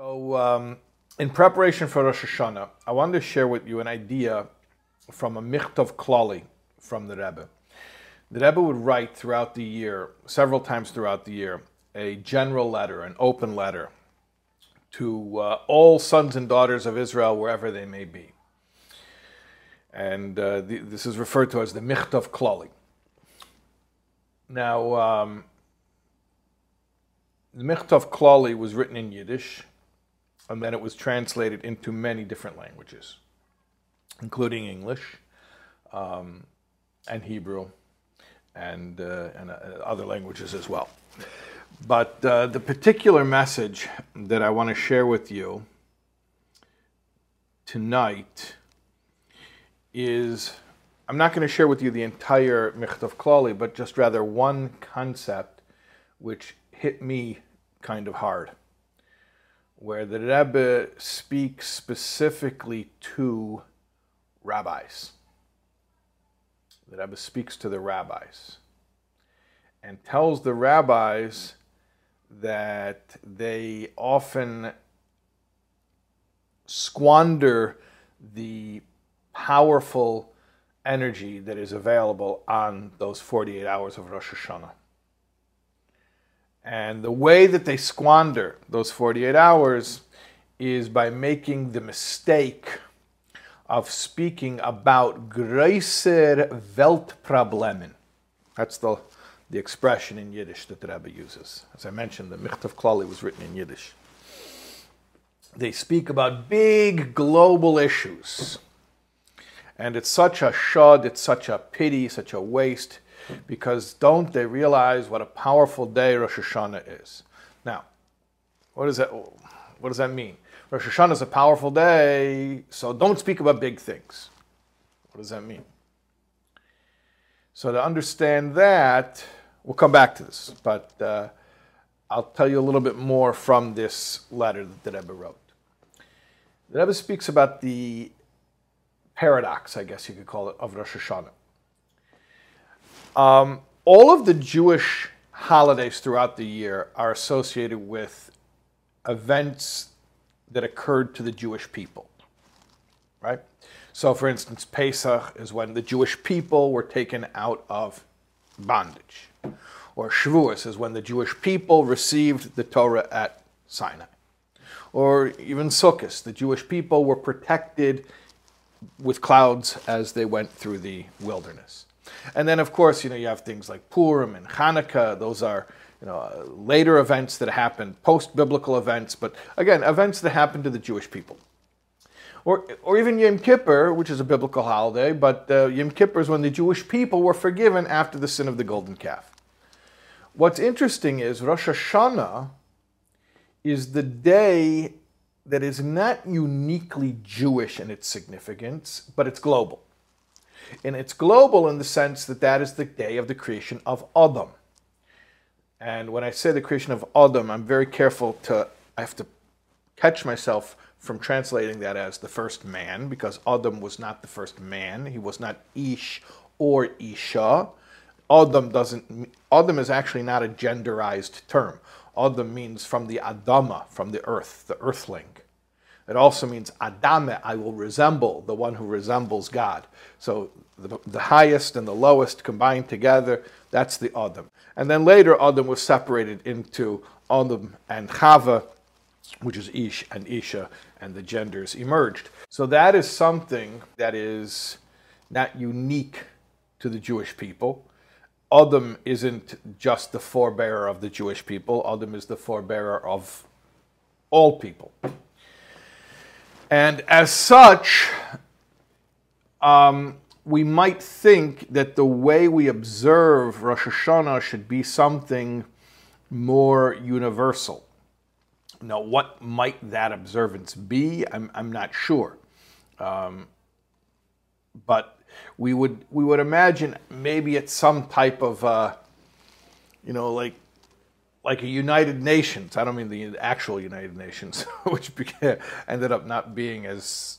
So, um, in preparation for Rosh Hashanah, I wanted to share with you an idea from a Michtov Klali from the Rebbe. The Rebbe would write throughout the year, several times throughout the year, a general letter, an open letter to uh, all sons and daughters of Israel, wherever they may be. And uh, the, this is referred to as the Michtov Klali. Now, um, the Michtov Klali was written in Yiddish and then it was translated into many different languages, including English um, and Hebrew and, uh, and uh, other languages as well. But uh, the particular message that I want to share with you tonight is I'm not going to share with you the entire Michtav Klali, but just rather one concept which hit me kind of hard where the Rebbe speaks specifically to rabbis. The Rebbe speaks to the rabbis and tells the rabbis that they often squander the powerful energy that is available on those 48 hours of Rosh Hashanah. And the way that they squander those 48 hours is by making the mistake of speaking about größer Weltproblemen. That's the, the expression in Yiddish that the Rebbe uses. As I mentioned, the Michtav Klali was written in Yiddish. They speak about big global issues. And it's such a shud, it's such a pity, such a waste because don't they realize what a powerful day Rosh Hashanah is? Now, what does that, what does that mean? Rosh Hashanah is a powerful day, so don't speak about big things. What does that mean? So to understand that, we'll come back to this, but uh, I'll tell you a little bit more from this letter that the Rebbe wrote. The Rebbe speaks about the paradox, I guess you could call it, of Rosh Hashanah. Um, all of the Jewish holidays throughout the year are associated with events that occurred to the Jewish people, right? So, for instance, Pesach is when the Jewish people were taken out of bondage, or Shavuos is when the Jewish people received the Torah at Sinai, or even Sukkot, the Jewish people were protected with clouds as they went through the wilderness. And then, of course, you know, you have things like Purim and Hanukkah. Those are, you know, later events that happened, post-biblical events, but again, events that happened to the Jewish people. Or, or even Yom Kippur, which is a biblical holiday, but uh, Yom Kippur is when the Jewish people were forgiven after the sin of the golden calf. What's interesting is Rosh Hashanah is the day that is not uniquely Jewish in its significance, but it's global. And it's global in the sense that that is the day of the creation of Adam. And when I say the creation of Adam, I'm very careful to, I have to catch myself from translating that as the first man, because Adam was not the first man. He was not Ish or Isha. Adam doesn't, Adam is actually not a genderized term. Adam means from the Adama, from the earth, the earthling. It also means Adame, I will resemble the one who resembles God. So the, the highest and the lowest combined together, that's the Adam. And then later, Adam was separated into Adam and Chava, which is Ish and Isha, and the genders emerged. So that is something that is not unique to the Jewish people. Adam isn't just the forebearer of the Jewish people, Adam is the forebearer of all people. And as such, um, we might think that the way we observe Rosh Hashanah should be something more universal. Now, what might that observance be? I'm, I'm not sure. Um, but we would, we would imagine maybe it's some type of, uh, you know, like like a United Nations. I don't mean the actual United Nations, which became, ended up not being as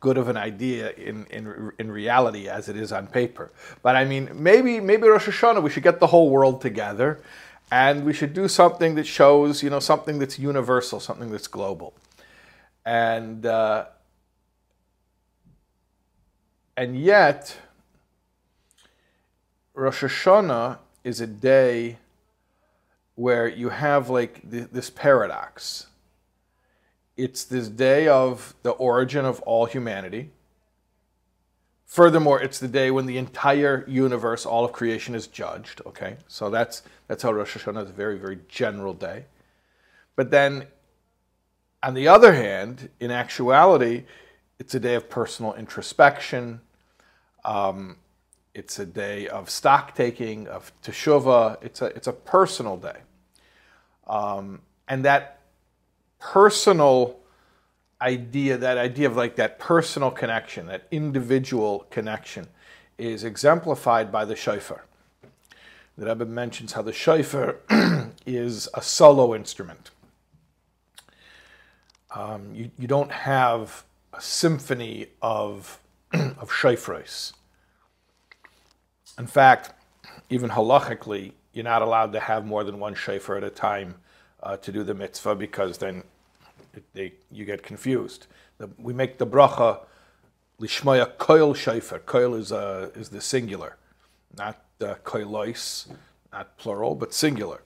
good of an idea in, in, in reality as it is on paper. But I mean, maybe maybe Rosh Hashanah we should get the whole world together, and we should do something that shows, you know, something that's universal, something that's global. And uh, and yet, Rosh Hashanah is a day where you have like th- this paradox. It's this day of the origin of all humanity. Furthermore, it's the day when the entire universe, all of creation, is judged. Okay, so that's that's how Rosh Hashanah is a very very general day. But then, on the other hand, in actuality, it's a day of personal introspection. Um, it's a day of stock taking, of teshuvah. It's a, it's a personal day. Um, and that personal idea, that idea of like that personal connection, that individual connection, is exemplified by the shofar. The Rebbe mentions how the shofar is a solo instrument. Um, you, you don't have a symphony of, of shofars. In fact, even halachically, you're not allowed to have more than one shofar at a time uh, to do the mitzvah because then it, they, you get confused. The, we make the bracha lishmaya koil shofar. Koil is, uh, is the singular, not uh, koilois, not plural, but singular.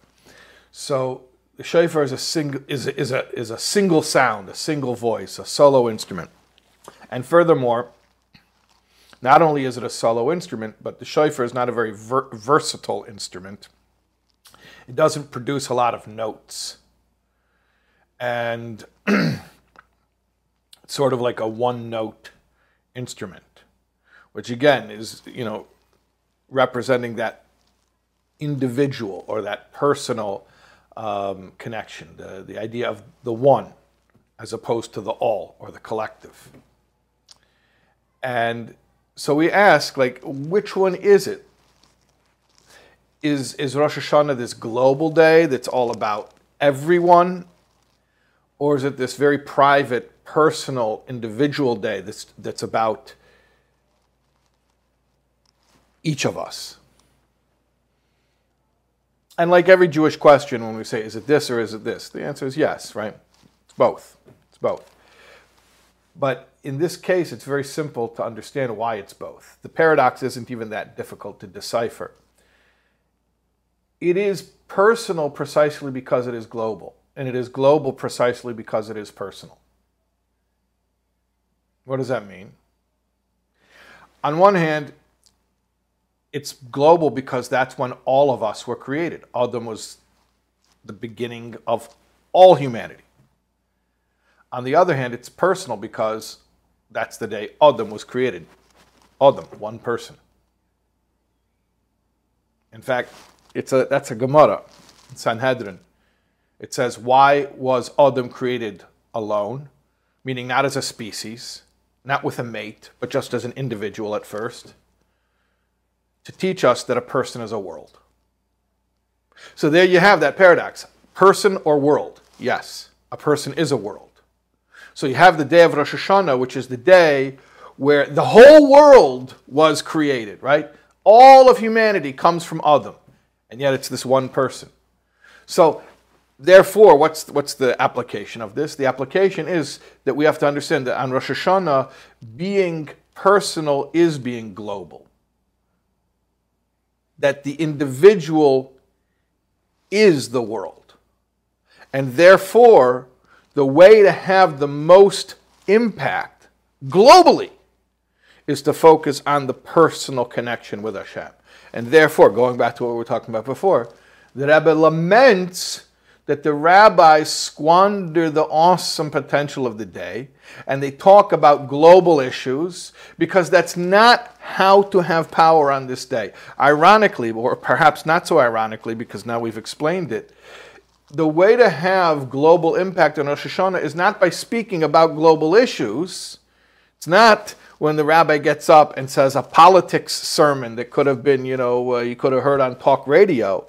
So the shofar is a, sing, is, is, a, is a single sound, a single voice, a solo instrument. And furthermore, not only is it a solo instrument, but the shofar is not a very ver- versatile instrument. It doesn't produce a lot of notes. And it's sort of like a one note instrument, which again is, you know, representing that individual or that personal um, connection, the, the idea of the one as opposed to the all or the collective. And so we ask, like, which one is it? Is, is Rosh Hashanah this global day that's all about everyone? Or is it this very private, personal, individual day that's, that's about each of us? And like every Jewish question, when we say, is it this or is it this? The answer is yes, right? It's both. It's both. But in this case, it's very simple to understand why it's both. The paradox isn't even that difficult to decipher. It is personal precisely because it is global, and it is global precisely because it is personal. What does that mean? On one hand, it's global because that's when all of us were created. Adam was the beginning of all humanity. On the other hand, it's personal because that's the day Adam was created. Adam, one person. In fact, it's a, that's a Gemara, in Sanhedrin. It says, Why was Adam created alone? Meaning not as a species, not with a mate, but just as an individual at first. To teach us that a person is a world. So there you have that paradox person or world. Yes, a person is a world. So you have the day of Rosh Hashanah, which is the day where the whole world was created, right? All of humanity comes from Adam, and yet it's this one person. So, therefore, what's, what's the application of this? The application is that we have to understand that on Rosh Hashanah, being personal is being global. That the individual is the world. And therefore, the way to have the most impact globally is to focus on the personal connection with Hashem. And therefore, going back to what we were talking about before, the Rebbe laments that the rabbis squander the awesome potential of the day and they talk about global issues because that's not how to have power on this day. Ironically, or perhaps not so ironically because now we've explained it, the way to have global impact on Rosh Hashanah is not by speaking about global issues. It's not when the rabbi gets up and says a politics sermon that could have been, you know, uh, you could have heard on talk radio.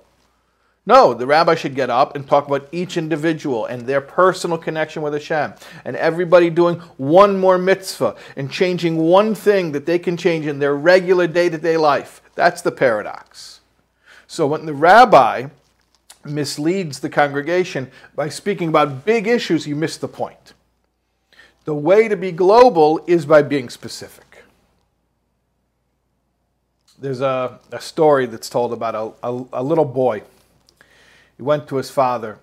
No, the rabbi should get up and talk about each individual and their personal connection with Hashem. And everybody doing one more mitzvah and changing one thing that they can change in their regular day to day life. That's the paradox. So when the rabbi misleads the congregation by speaking about big issues, you miss the point. The way to be global is by being specific. There's a, a story that's told about a, a, a little boy. He went to his father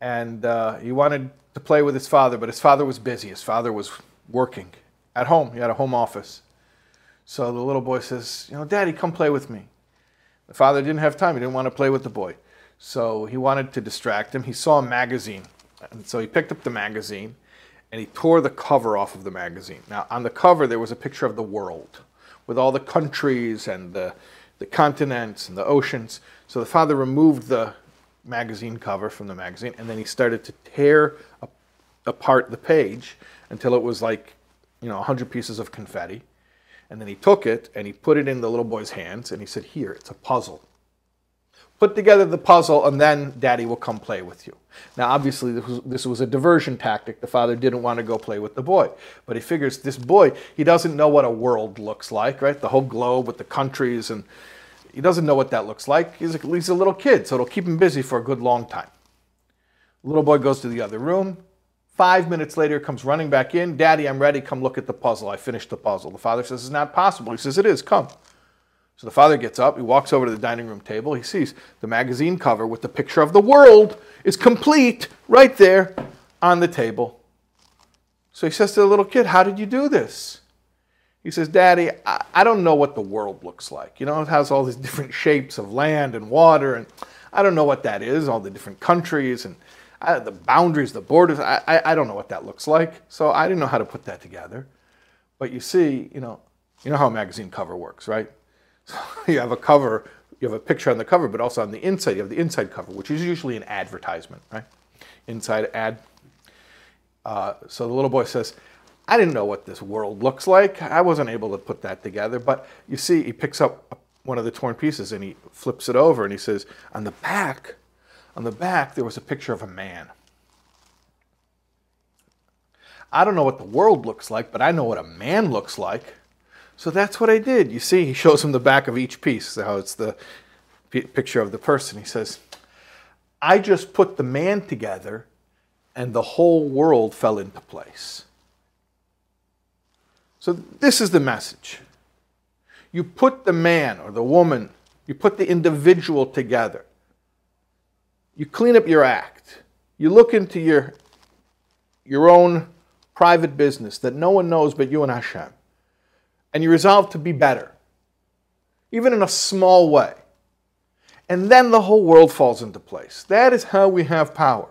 and uh, he wanted to play with his father, but his father was busy. His father was working at home, he had a home office. So the little boy says, You know, Daddy, come play with me. The father didn't have time. He didn't want to play with the boy. So he wanted to distract him. He saw a magazine. And so he picked up the magazine and he tore the cover off of the magazine. Now, on the cover, there was a picture of the world with all the countries and the, the continents and the oceans. So the father removed the magazine cover from the magazine and then he started to tear apart the page until it was like, you know, 100 pieces of confetti. And then he took it and he put it in the little boy's hands and he said, Here, it's a puzzle. Put together the puzzle and then daddy will come play with you. Now, obviously, this was, this was a diversion tactic. The father didn't want to go play with the boy. But he figures this boy, he doesn't know what a world looks like, right? The whole globe with the countries and he doesn't know what that looks like. He's a, he's a little kid, so it'll keep him busy for a good long time. Little boy goes to the other room. Five minutes later, comes running back in. Daddy, I'm ready. Come look at the puzzle. I finished the puzzle. The father says, It's not possible. He says, It is. Come. So the father gets up. He walks over to the dining room table. He sees the magazine cover with the picture of the world is complete right there on the table. So he says to the little kid, How did you do this? He says, Daddy, I, I don't know what the world looks like. You know, it has all these different shapes of land and water, and I don't know what that is, all the different countries and I, the boundaries, the borders, I, I, I don't know what that looks like. So I didn't know how to put that together. But you see, you know, you know how a magazine cover works, right? So you have a cover, you have a picture on the cover, but also on the inside, you have the inside cover, which is usually an advertisement, right? Inside ad. Uh, so the little boy says, I didn't know what this world looks like. I wasn't able to put that together. But you see, he picks up one of the torn pieces and he flips it over and he says, on the back, on the back, there was a picture of a man. I don't know what the world looks like, but I know what a man looks like. So that's what I did. You see, he shows him the back of each piece, how it's the picture of the person. He says, I just put the man together and the whole world fell into place. So this is the message. You put the man or the woman, you put the individual together. You clean up your act. You look into your, your own private business that no one knows but you and Hashem. And you resolve to be better, even in a small way. And then the whole world falls into place. That is how we have power.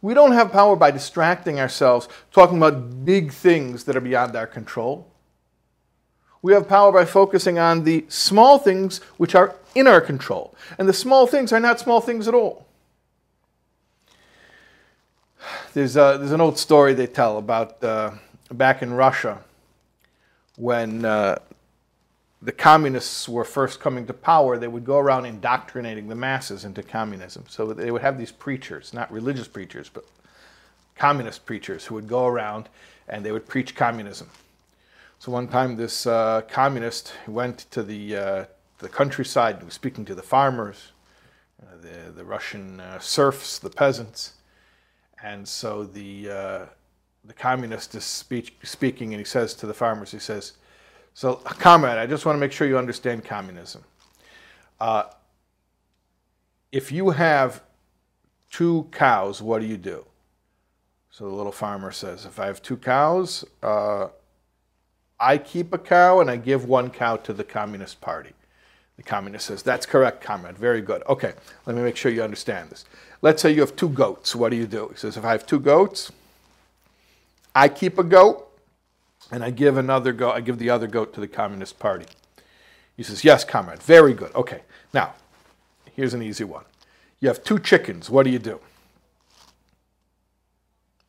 We don't have power by distracting ourselves, talking about big things that are beyond our control. We have power by focusing on the small things which are in our control. And the small things are not small things at all. There's, a, there's an old story they tell about uh, back in Russia when uh, the communists were first coming to power, they would go around indoctrinating the masses into communism. So they would have these preachers, not religious preachers, but communist preachers who would go around and they would preach communism. So one time, this uh, communist went to the uh, the countryside and was speaking to the farmers, uh, the the Russian uh, serfs, the peasants, and so the uh, the communist is speech, speaking, and he says to the farmers, he says, "So, comrade, I just want to make sure you understand communism. Uh, if you have two cows, what do you do?" So the little farmer says, "If I have two cows." I keep a cow and I give one cow to the Communist Party. The communist says, That's correct, comrade. Very good. Okay, let me make sure you understand this. Let's say you have two goats. What do you do? He says, If I have two goats, I keep a goat and I give another goat, I give the other goat to the Communist Party. He says, Yes, comrade. Very good. Okay, now, here's an easy one. You have two chickens. What do you do?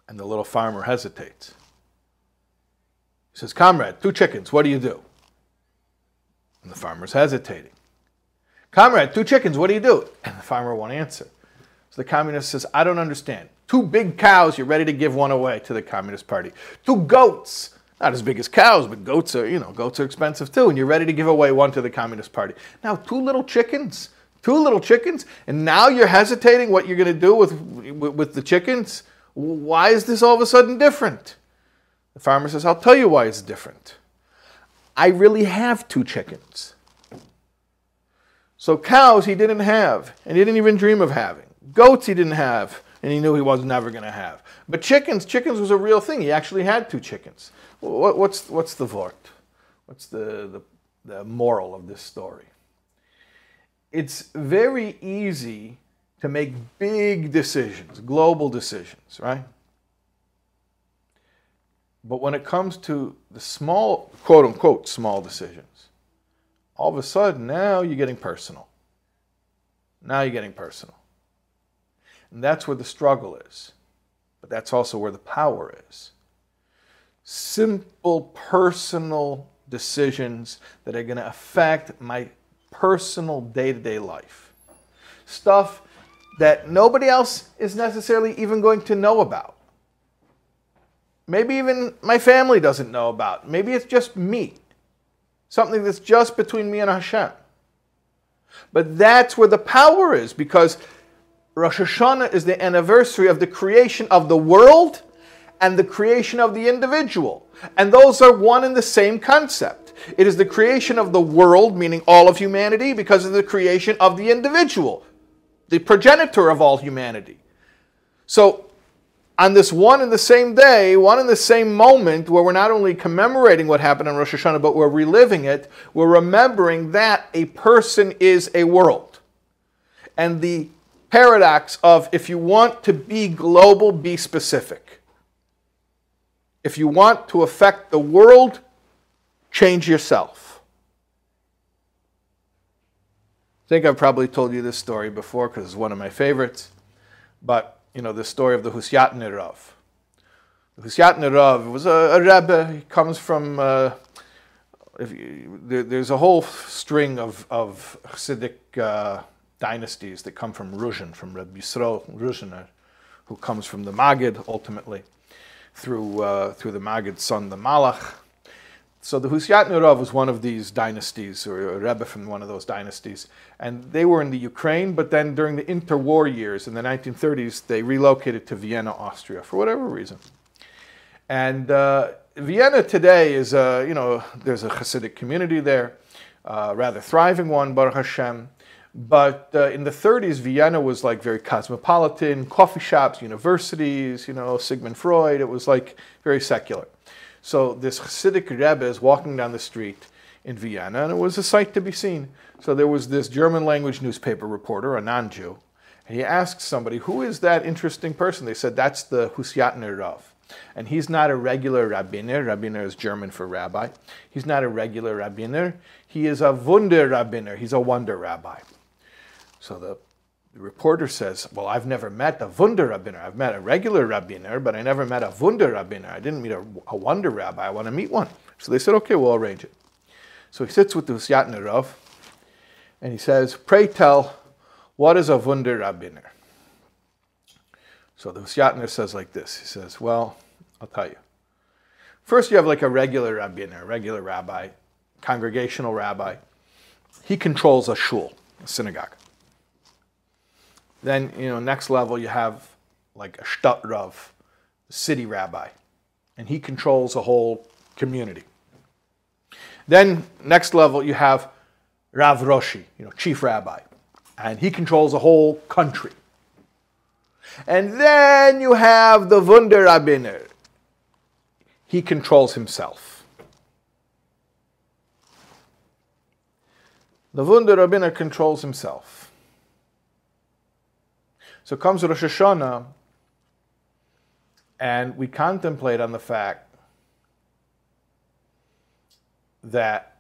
And the little farmer hesitates. He says, Comrade, two chickens, what do you do? And the farmer's hesitating. Comrade, two chickens, what do you do? And the farmer won't answer. So the communist says, I don't understand. Two big cows, you're ready to give one away to the Communist Party. Two goats, not as big as cows, but goats are, you know, goats are expensive too, and you're ready to give away one to the Communist Party. Now, two little chickens, Two little chickens, and now you're hesitating what you're going to do with, with, with the chickens? Why is this all of a sudden different? The farmer says, I'll tell you why it's different. I really have two chickens. So cows he didn't have, and he didn't even dream of having. Goats he didn't have, and he knew he was never going to have. But chickens, chickens was a real thing. He actually had two chickens. What, what's, what's the vort? What's the, the, the moral of this story? It's very easy to make big decisions, global decisions, right? But when it comes to the small, quote unquote, small decisions, all of a sudden now you're getting personal. Now you're getting personal. And that's where the struggle is. But that's also where the power is. Simple personal decisions that are going to affect my personal day to day life. Stuff that nobody else is necessarily even going to know about. Maybe even my family doesn't know about. Maybe it's just me. Something that's just between me and Hashem. But that's where the power is because Rosh Hashanah is the anniversary of the creation of the world and the creation of the individual. And those are one and the same concept. It is the creation of the world, meaning all of humanity, because of the creation of the individual, the progenitor of all humanity. So on this one and the same day, one and the same moment, where we're not only commemorating what happened on Rosh Hashanah, but we're reliving it, we're remembering that a person is a world. And the paradox of if you want to be global, be specific. If you want to affect the world, change yourself. I think I've probably told you this story before because it's one of my favorites. But you know, the story of the Husyatner Rav. The Husyatner Rav was a, a Rebbe. He comes from, uh, you, there, there's a whole string of, of Hasidic uh, dynasties that come from Ruzhin, from Reb Yisro Ruzhiner, who comes from the Magid ultimately, through, uh, through the Magid's son, the Malach. So the Husyatner Rav was one of these dynasties, or a Rebbe from one of those dynasties. And they were in the Ukraine, but then during the interwar years in the 1930s, they relocated to Vienna, Austria, for whatever reason. And uh, Vienna today is, a, you know, there's a Hasidic community there, uh, rather thriving one, Baruch Hashem. But uh, in the 30s, Vienna was like very cosmopolitan, coffee shops, universities, you know, Sigmund Freud. It was like very secular. So this Hasidic Rebbe is walking down the street in Vienna, and it was a sight to be seen. So there was this German language newspaper reporter, a non-Jew, and he asked somebody, who is that interesting person? They said, that's the Husyatner Rav. And he's not a regular rabbiner. Rabbiner is German for rabbi. He's not a regular rabbiner. He is a wunder rabbiner. He's a wonder rabbi. So the the reporter says, Well, I've never met a Wunder Rabbiner. I've met a regular Rabbiner, but I never met a Wunder Rabbiner. I didn't meet a, a wonder rabbi. I want to meet one. So they said, Okay, we'll arrange it. So he sits with the Husyatner Rav and he says, Pray tell, what is a Wunder Rabbiner? So the Husyatner says like this He says, Well, I'll tell you. First, you have like a regular Rabbiner, a regular rabbi, congregational rabbi. He controls a shul, a synagogue. Then, you know, next level you have like a Shtat Rav, city rabbi, and he controls a whole community. Then, next level you have Rav Roshi, you know, chief rabbi, and he controls a whole country. And then you have the Wunder Rabbiner. He controls himself. The Wunder Rabbiner controls himself. So comes Rosh Hashanah, and we contemplate on the fact that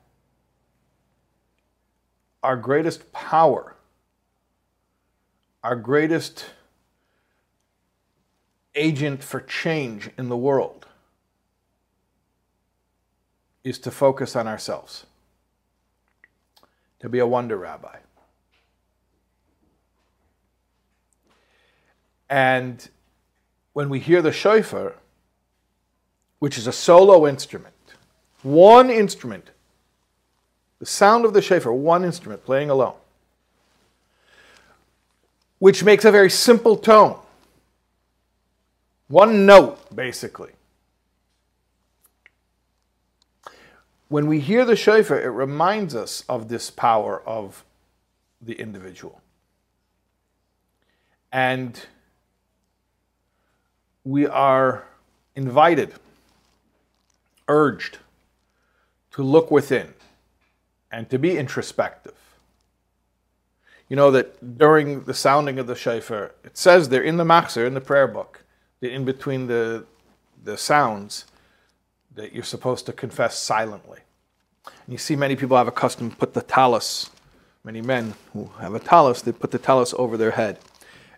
our greatest power, our greatest agent for change in the world is to focus on ourselves, to be a wonder rabbi. And when we hear the shofar, which is a solo instrument, one instrument, the sound of the shofar, one instrument playing alone, which makes a very simple tone. One note, basically. When we hear the shofar, it reminds us of this power of the individual. And we are invited, urged to look within and to be introspective. You know that during the sounding of the shofar, it says there in the machzor, in the prayer book, that in between the, the sounds, that you're supposed to confess silently. And you see many people have a custom put the tallis, many men who have a tallis, they put the tallis over their head.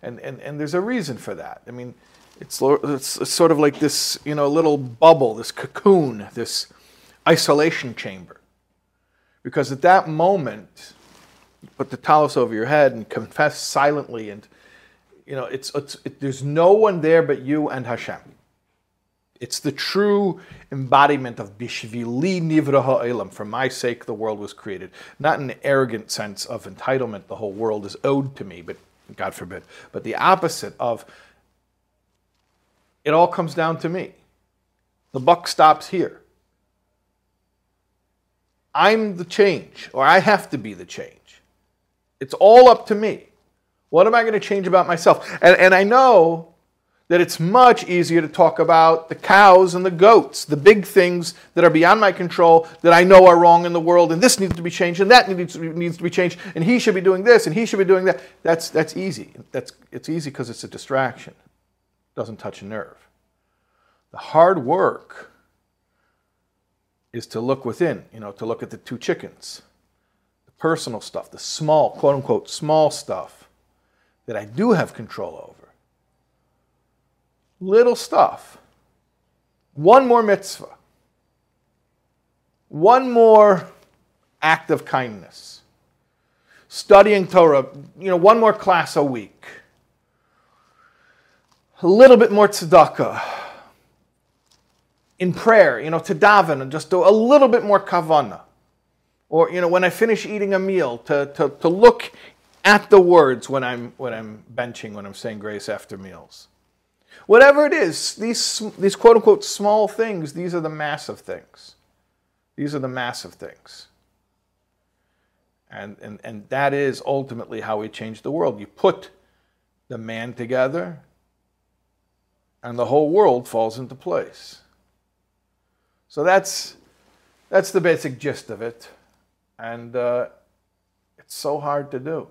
And, and, and there's a reason for that. I mean, it's, it's sort of like this, you know, little bubble, this cocoon, this isolation chamber. Because at that moment, you put the tallis over your head and confess silently, and you know, it's, it's it, there's no one there but you and Hashem. It's the true embodiment of Bishvili Nivra Ha'elam. For my sake, the world was created. Not an arrogant sense of entitlement, the whole world is owed to me, but God forbid. But the opposite of it all comes down to me. The buck stops here. I'm the change, or I have to be the change. It's all up to me. What am I going to change about myself? And, and I know that it's much easier to talk about the cows and the goats, the big things that are beyond my control that I know are wrong in the world, and this needs to be changed, and that needs to be, needs to be changed, and he should be doing this, and he should be doing that. That's, that's easy. That's, it's easy because it's a distraction. Doesn't touch a nerve. The hard work is to look within, you know, to look at the two chickens, the personal stuff, the small, quote unquote, small stuff that I do have control over little stuff. One more mitzvah. One more act of kindness. Studying Torah, you know, one more class a week. A little bit more tzedakah. In prayer, you know, to daven and just do a little bit more kavana. Or, you know, when I finish eating a meal, to, to, to look at the words when I'm, when I'm benching, when I'm saying grace after meals. Whatever it is, these, these quote unquote small things, these are the massive things. These are the massive things. And, and, and that is ultimately how we change the world. You put the man together, and the whole world falls into place. So that's, that's the basic gist of it. And uh, it's so hard to do.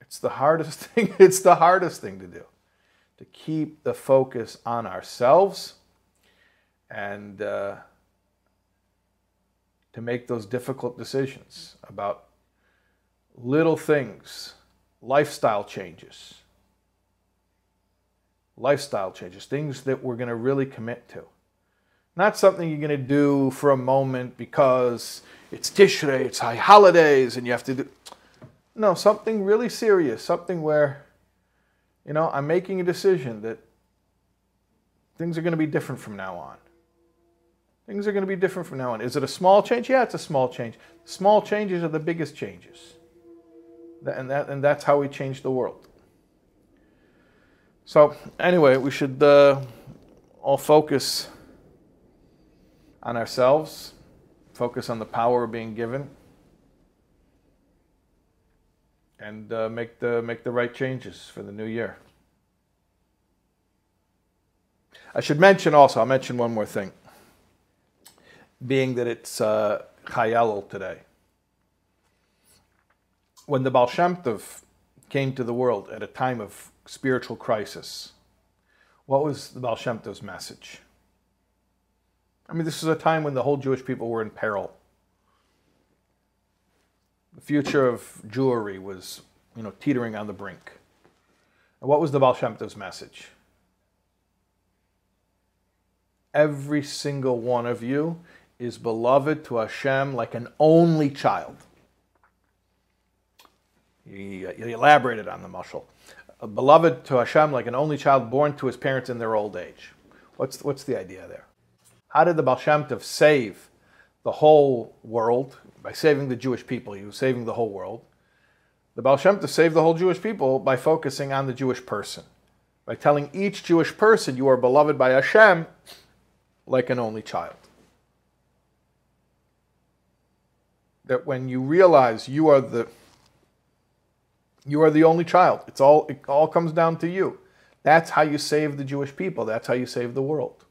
It's the hardest thing. It's the hardest thing to do to keep the focus on ourselves and uh, to make those difficult decisions about little things, lifestyle changes. Lifestyle changes, things that we're going to really commit to. Not something you're going to do for a moment because it's Tishrei, it's high holidays, and you have to do. No, something really serious, something where you know, I'm making a decision that things are going to be different from now on. Things are going to be different from now on. Is it a small change? Yeah, it's a small change. Small changes are the biggest changes. And, that, and that's how we change the world. So, anyway, we should uh, all focus on ourselves, focus on the power being given, and uh, make the make the right changes for the new year. I should mention also. I'll mention one more thing. Being that it's uh, today, when the Baal Shem Tov came to the world at a time of spiritual crisis, what was the Baal Shem Tov's message? I mean, this was a time when the whole Jewish people were in peril the future of Jewry was, you know, teetering on the brink. And what was the Baal Shem Tov's message? Every single one of you is beloved to Hashem like an only child. He, uh, he elaborated on the mushal. Beloved to Hashem like an only child born to his parents in their old age. What's, what's the idea there? How did the Baal Shem Tov save the whole world by saving the Jewish people. He was saving the whole world. The Baal Shem Tov saved the whole Jewish people by focusing on the Jewish person, by telling each Jewish person you are beloved by Hashem like an only child. That when you realize you are the you are the only child, it's all it all comes down to you. That's how you save the Jewish people. That's how you save the world.